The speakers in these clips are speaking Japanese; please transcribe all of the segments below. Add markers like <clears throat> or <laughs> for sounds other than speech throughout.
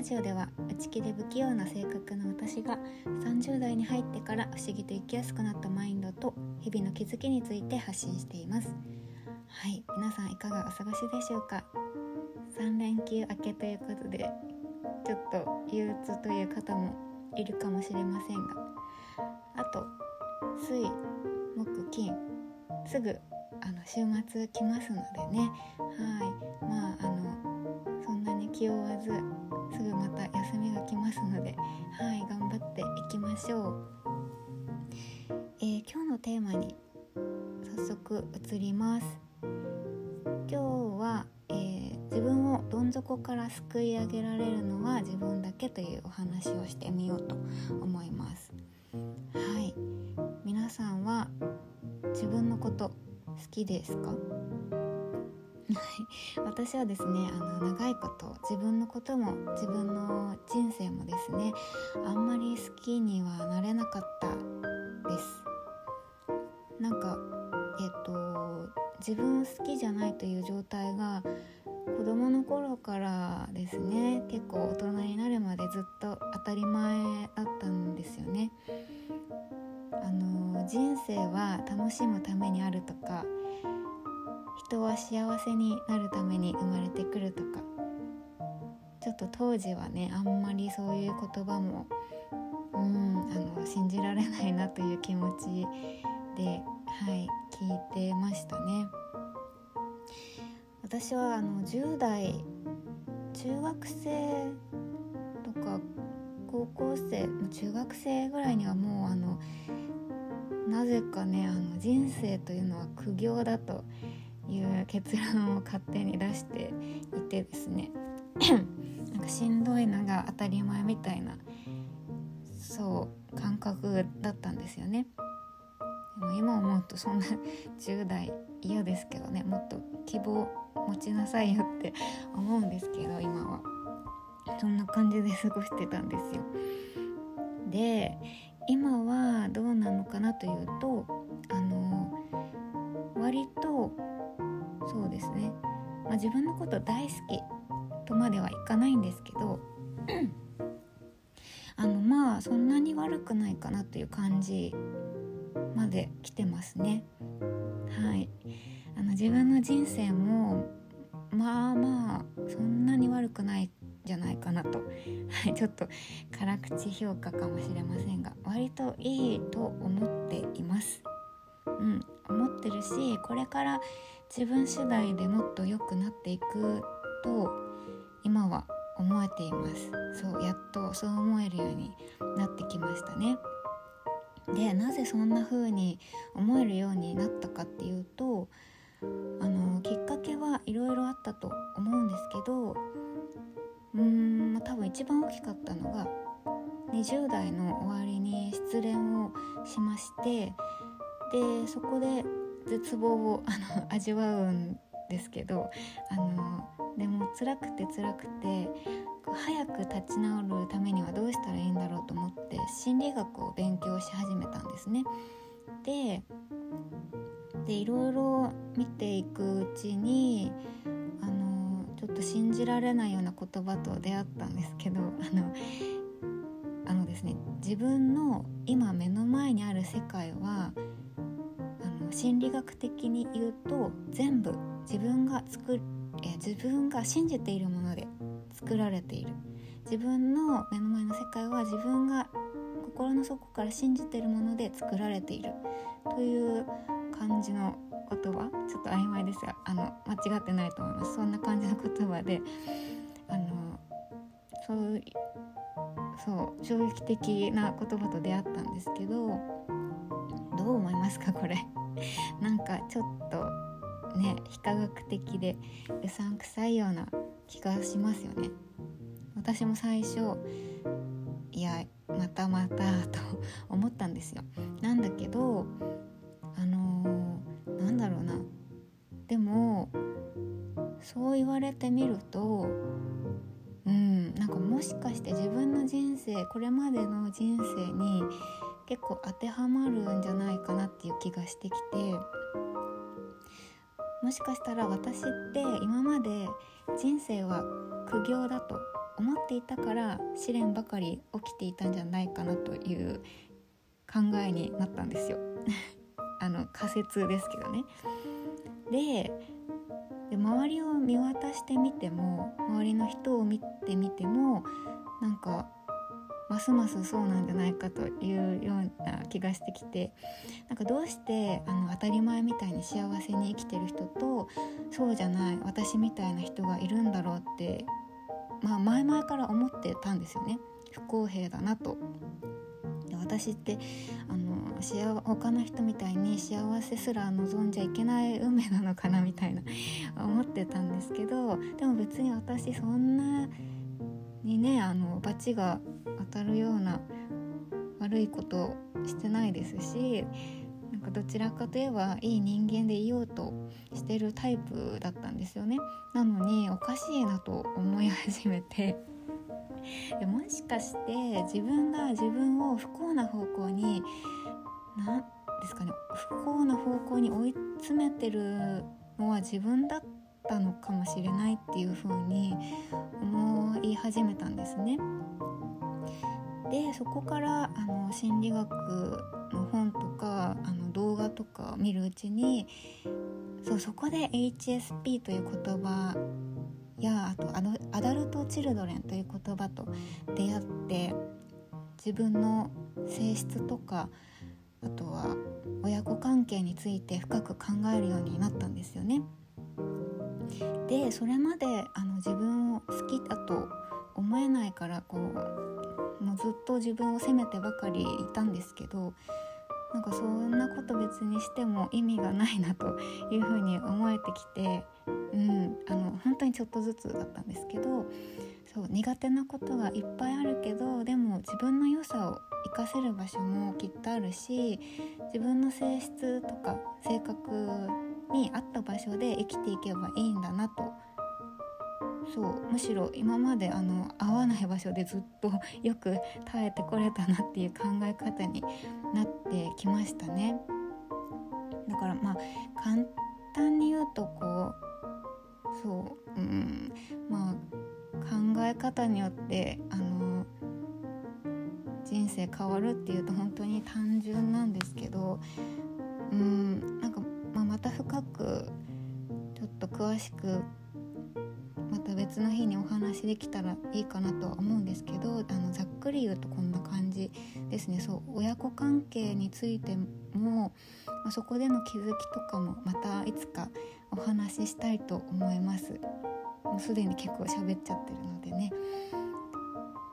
ラジオでは内気で不器用な性格の私が30代に入ってから不思議と生きやすくなったマインドと日々の気づきについて発信しています。はい皆さんいかがお過ごしでしょうか？3連休明けということでちょっと憂鬱という方もいるかもしれませんが。あと水木金すぐあの週末来ますのでね。はい。まああのそんなに気負わずすぐまた休みが来ますのではい頑張っていきましょう、えー、今日のテーマに早速移ります。今日は、えー、自分をどん底から救い上げられるのは自分だけというお話をしてみようと思います。はい。皆さんは自分のこと好きですか？私はですねあの長いこと自分のことも自分の人生もですねあんまり好きにはなれなかったです。なんかえっ、と自分を好きじゃないという状態が子供の頃からですね結構大人になるまでずっと当たり前だったんですよね。あの人生は楽しむためにあるとか人は幸せになるために生まれてくるとか。ちょっと当時はねあんまりそういう言葉もうんあの信じられないなという気持ちではい聞いてましたね。私はあの10代中学生とか高校生中学生ぐらいにはもうあのなぜかねあの人生というのは苦行だという結論を勝手に出していてですね <clears throat> なんかしんどいのが当たり前みたいなそう感覚だったんですよね。でも今思うとそんな10代嫌ですけどねもっと希望持ちなさいよって <laughs> 思うんですけど今はそんな感じで過ごしてたんですよ。で今はどうなのかなというとあの割とそうですね、まあ、自分のこと大好きとまではいかないんですけどあのまあそんなに悪くないかなという感じまで来てますね。はい。あの自分の人生もまあまあそんなに悪くないじゃないかなと、はい、ちょっと辛口評価かもしれませんが割といいと思っています。うん思ってるしこれから自分次第でもっと良くなっていくと今は思えています。そうやっとそう思えるようになってきましたね。でなぜそんな風に思えるようになったかっていうとあのきっかけはいろいろあったと思うんですけどうーん多分一番大きかったのが20代の終わりに失恋をしましてでそこで絶望をあの <laughs> 味わうんですけどあのでも辛くて辛くて早く立ち直るためにはどうしたらいいんだろうと思って心理学を勉強し始めたんですね。ででいろいろ見ていくうちにあのちょっと信じられないような言葉と出会ったんですけど <laughs> あのあのですね自分の今目の前にある世界は心理学的に言うと全部自分が作え自分が信じているもので作られている。自分の目の前の世界は自分が心の底から信じているもので作られている。という感じの言葉ちょっと曖昧ですがあの間違ってないと思います。そんな感じの言葉であのそうそう衝撃的な言葉と出会ったんですけどどう思いますかこれ？なんかちょっとね非科学的でうさんくさいような気がしますよね。私も最初いやまたまたと <laughs> 思ったんですよ。なんだけどあのー、なんだろうな。でもそう言われてみるとうんなんかもしかして自分の人生これまでの人生に結構当てはまるんじゃないかなっていう気がしてきてもしかしたら私って今まで人生は苦行だと思っていたから試練ばかり起きていたんじゃないかなという考えになったんですよ <laughs> あの仮説ですけどね。で周りを見渡してみても周りの人を見てみてもなんかますますそうなんじゃないかというような気がしてきてなんかどうしてあの当たり前みたいに幸せに生きてる人とそうじゃない私みたいな人がいるんだろうって、まあ、前々から思ってたんですよね不公平だなと。私ってあの幸他の人みたいに幸せすら望んじゃいけない運命なのかなみたいな思ってたんですけどでも別に私そんなにねあの罰が当たるような悪いことしてないですしなんかどちらかといえばいい人間でいようとしてるタイプだったんですよねなのにおかしいなと思い始めてもしかして自分が自分を不幸な方向に何ですかね不幸な方向に追い詰めてるのは自分だったのかもしれないっていう風に思い始めたんですね。でそこからあの心理学の本とかあの動画とかを見るうちにそうそこで HSP という言葉やあとアダルト・チルドレンという言葉と出会って自分の性質とかあとは親子関係について深く考えるようになったんですよね。でそれまであの自分を好きだと思えないからこうもうずっと自分を責めてばかりいたんですけどなんかそんなこと別にしても意味がないなというふうに思えてきて、うん、あの本当にちょっとずつだったんですけどそう苦手なことがいっぱいあるけどでも自分の良さを活かせる場所もきっとあるし自分の性質とか性格に合った場所で生きていけばいいんだなとそうむしろ今まであの合わない場所でずっと <laughs> よく耐えてこれたなっていう考え方になってきましたね。だからまあ簡単に言うとこうそううんまあ考え方によってあの人生変わるっていうと本当に単純なんですけどうんなんか、まあ、また深くちょっと詳しく別の日にお話できたらいいかなとは思うんですけどあのざっくり言うとこんな感じですね。そう親子関係についても、まあ、そこでの気づきとかもまたいつかお話ししたいと思います。もうすでに結構喋っちゃってるのでね。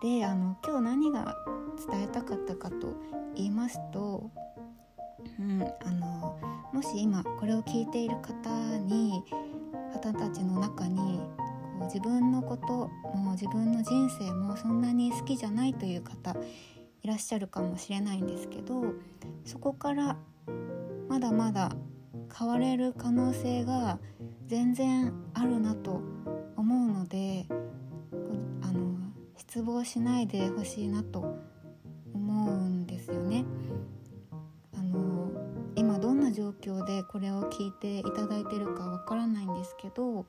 であの今日何が伝えたかったかと言いますとうん、あのもし今これを聞いている方に方たちの中に自分のことも自分の人生もそんなに好きじゃないという方いらっしゃるかもしれないんですけどそこからまだまだ変われる可能性が全然あるなと思うのであの失望しないでほしいなと思うんですよね。あの今どんな状況でこれを聞いていただいてるかわからないんですけど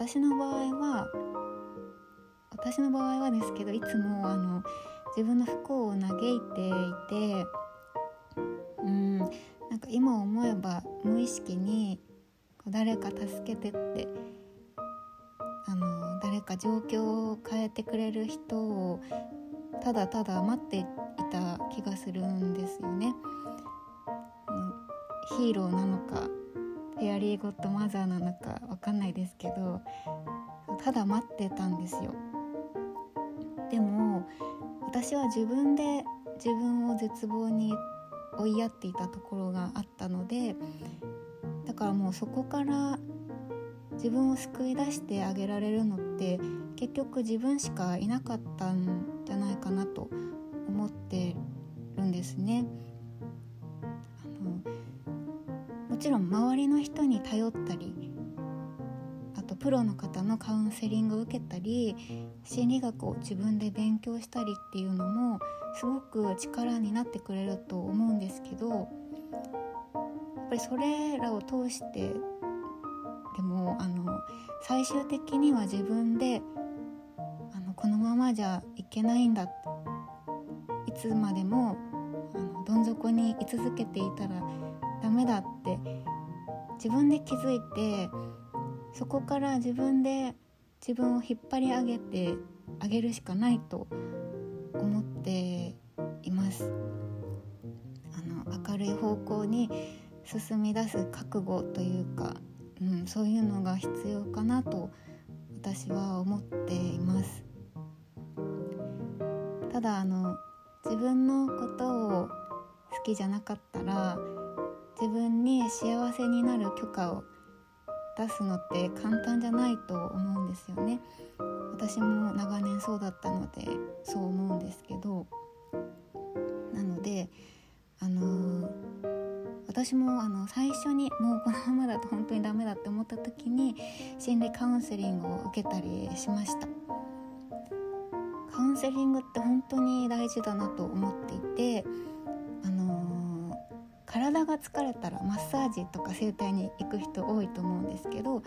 私の場合は私の場合はですけどいつもあの自分の不幸を嘆いていてうんなんか今思えば無意識に誰か助けてってあの誰か状況を変えてくれる人をただただ待っていた気がするんですよね。ヒーローなのかフェアリーゴッドマザーなのかわかんないですけどただ待ってたんですよでも私は自分で自分を絶望に追いやっていたところがあったのでだからもうそこから自分を救い出してあげられるのって結局自分しかいなかったんじゃないかなと思ってるんですね。ちろん周りの人に頼ったりあとプロの方のカウンセリングを受けたり心理学を自分で勉強したりっていうのもすごく力になってくれると思うんですけどやっぱりそれらを通してでもあの最終的には自分であのこのままじゃいけないんだいつまでもあのどん底に居続けていたらダメだって自分で気づいてそこから自分で自分を引っ張り上げてあげるしかないと思っています。あの明るい方向に進み出す覚悟というか、うん、そういうのが必要かなと私は思っています。ただあの自分のことを好きじゃなかったら自分に幸せになる許可を出すのって簡単じゃないと思うんですよね。私も長年そうだったのでそう思うんですけど。なのであのー、私もあの最初にもうこのままだと本当にダメだって思った時に心理カウンセリングを受けたりしました。カウンセリングって本当に大事だなと思っていて体が疲れたらマッサージとか整体に行く人多いと思うんですけど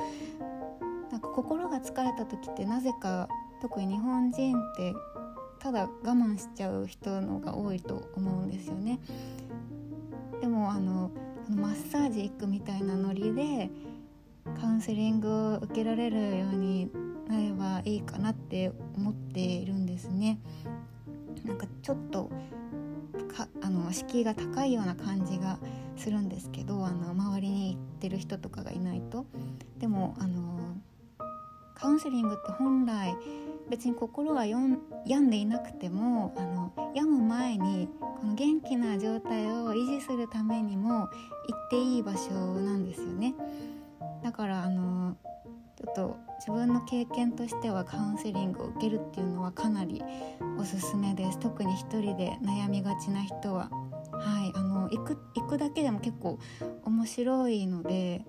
なんか心が疲れた時ってなぜか特に日本人ってただ我慢しちゃう人のが多いと思うんですよね。でもあのマッサージ行くみたいなノリでカウンセリングを受けられるようになればいいかなって思っているんですね。なんかちょっとかあの敷居が高いような感じがするんですけどあの周りに行ってる人とかがいないと。でもあのカウンセリングって本来別に心が病んでいなくてもあの病む前にこの元気な状態を維持するためにも行っていい場所なんですよね。だからあのちょっと自分の経験としてはカウンセリングを受けるっていうのはかなりおすすめです。特に一人で悩みがちな人は。はいあの行く行くだけでも結構面白いので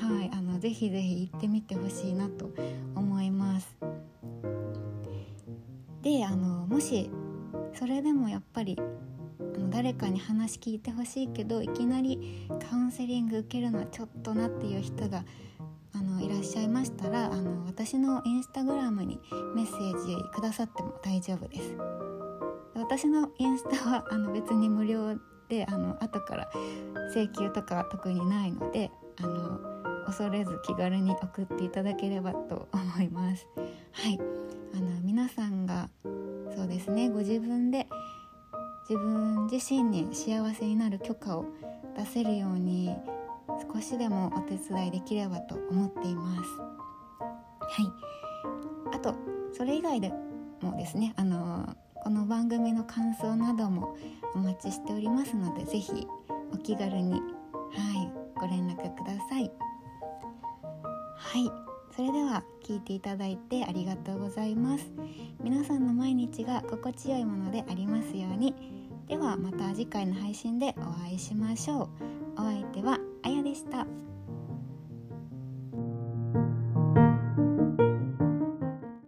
はいあのぜひぜひ行ってみてほしいなと思います。であのもしそれでもやっぱり誰かに話聞いてほしいけどいきなりカウンセリング受けるのはちょっとなっていう人がっしゃいましたらあの私のインスタグラムにメッセージくださっても大丈夫です。私のインスタはあの別に無料であの後から請求とかは特にないのであの恐れず気軽に送っていただければと思います。はい。あの皆さんがそうですねご自分で自分自身に幸せになる許可を出せるように少しでもお手伝いできればと思っています。はい。あとそれ以外でもですねあのこの番組の感想などもお待ちしておりますので是非お気軽にはいご連絡ください。はい。それでは聞いていただいてありがとうございます。皆さんの毎日が心地よいものでありますように。ではまた次回の配信でお会いしましょう。お相手でした。